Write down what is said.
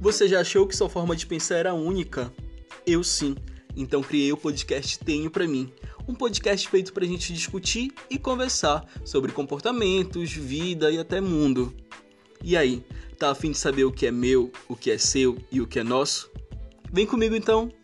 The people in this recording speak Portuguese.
Você já achou que sua forma de pensar era única? Eu sim. Então criei o podcast Tenho para mim, um podcast feito para a gente discutir e conversar sobre comportamentos, vida e até mundo. E aí, tá afim de saber o que é meu, o que é seu e o que é nosso? Vem comigo então!